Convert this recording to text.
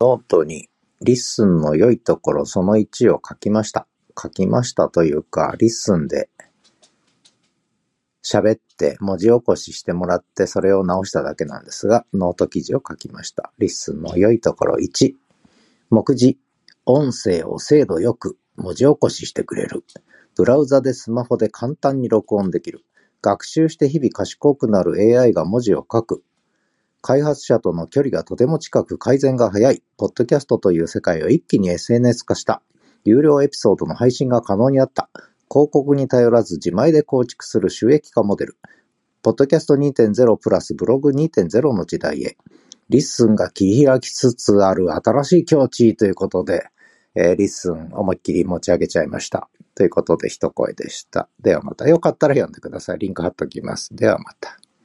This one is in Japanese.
ノートに LISTEN の良いところその1を書きました。書きましたというか、 LISTEN で喋って文字起こししてもらってそれを直しただけなんですが、ノート記事を書きました。 LISTEN の良いところ1。目次。音声を精度よく文字起こししてくれる。ブラウザでスマホで簡単に録音できる。学習して日々賢くなる AI が文字を書く。開発者との距離がとても近く改善が早い。ポッドキャストという世界を一気に SNS 化した。有料エピソードの配信が可能になった。広告に頼らず自前で構築する収益化モデル。ポッドキャスト2.0プラスブログ2.0の時代へ。 LISTENが切り開きつつある新しい境地ということで、えー、 LISTEN思いっきり持ち上げちゃいました。ということで一声でした。ではまたよかったら読んでください。リンク貼っときます。ではまた。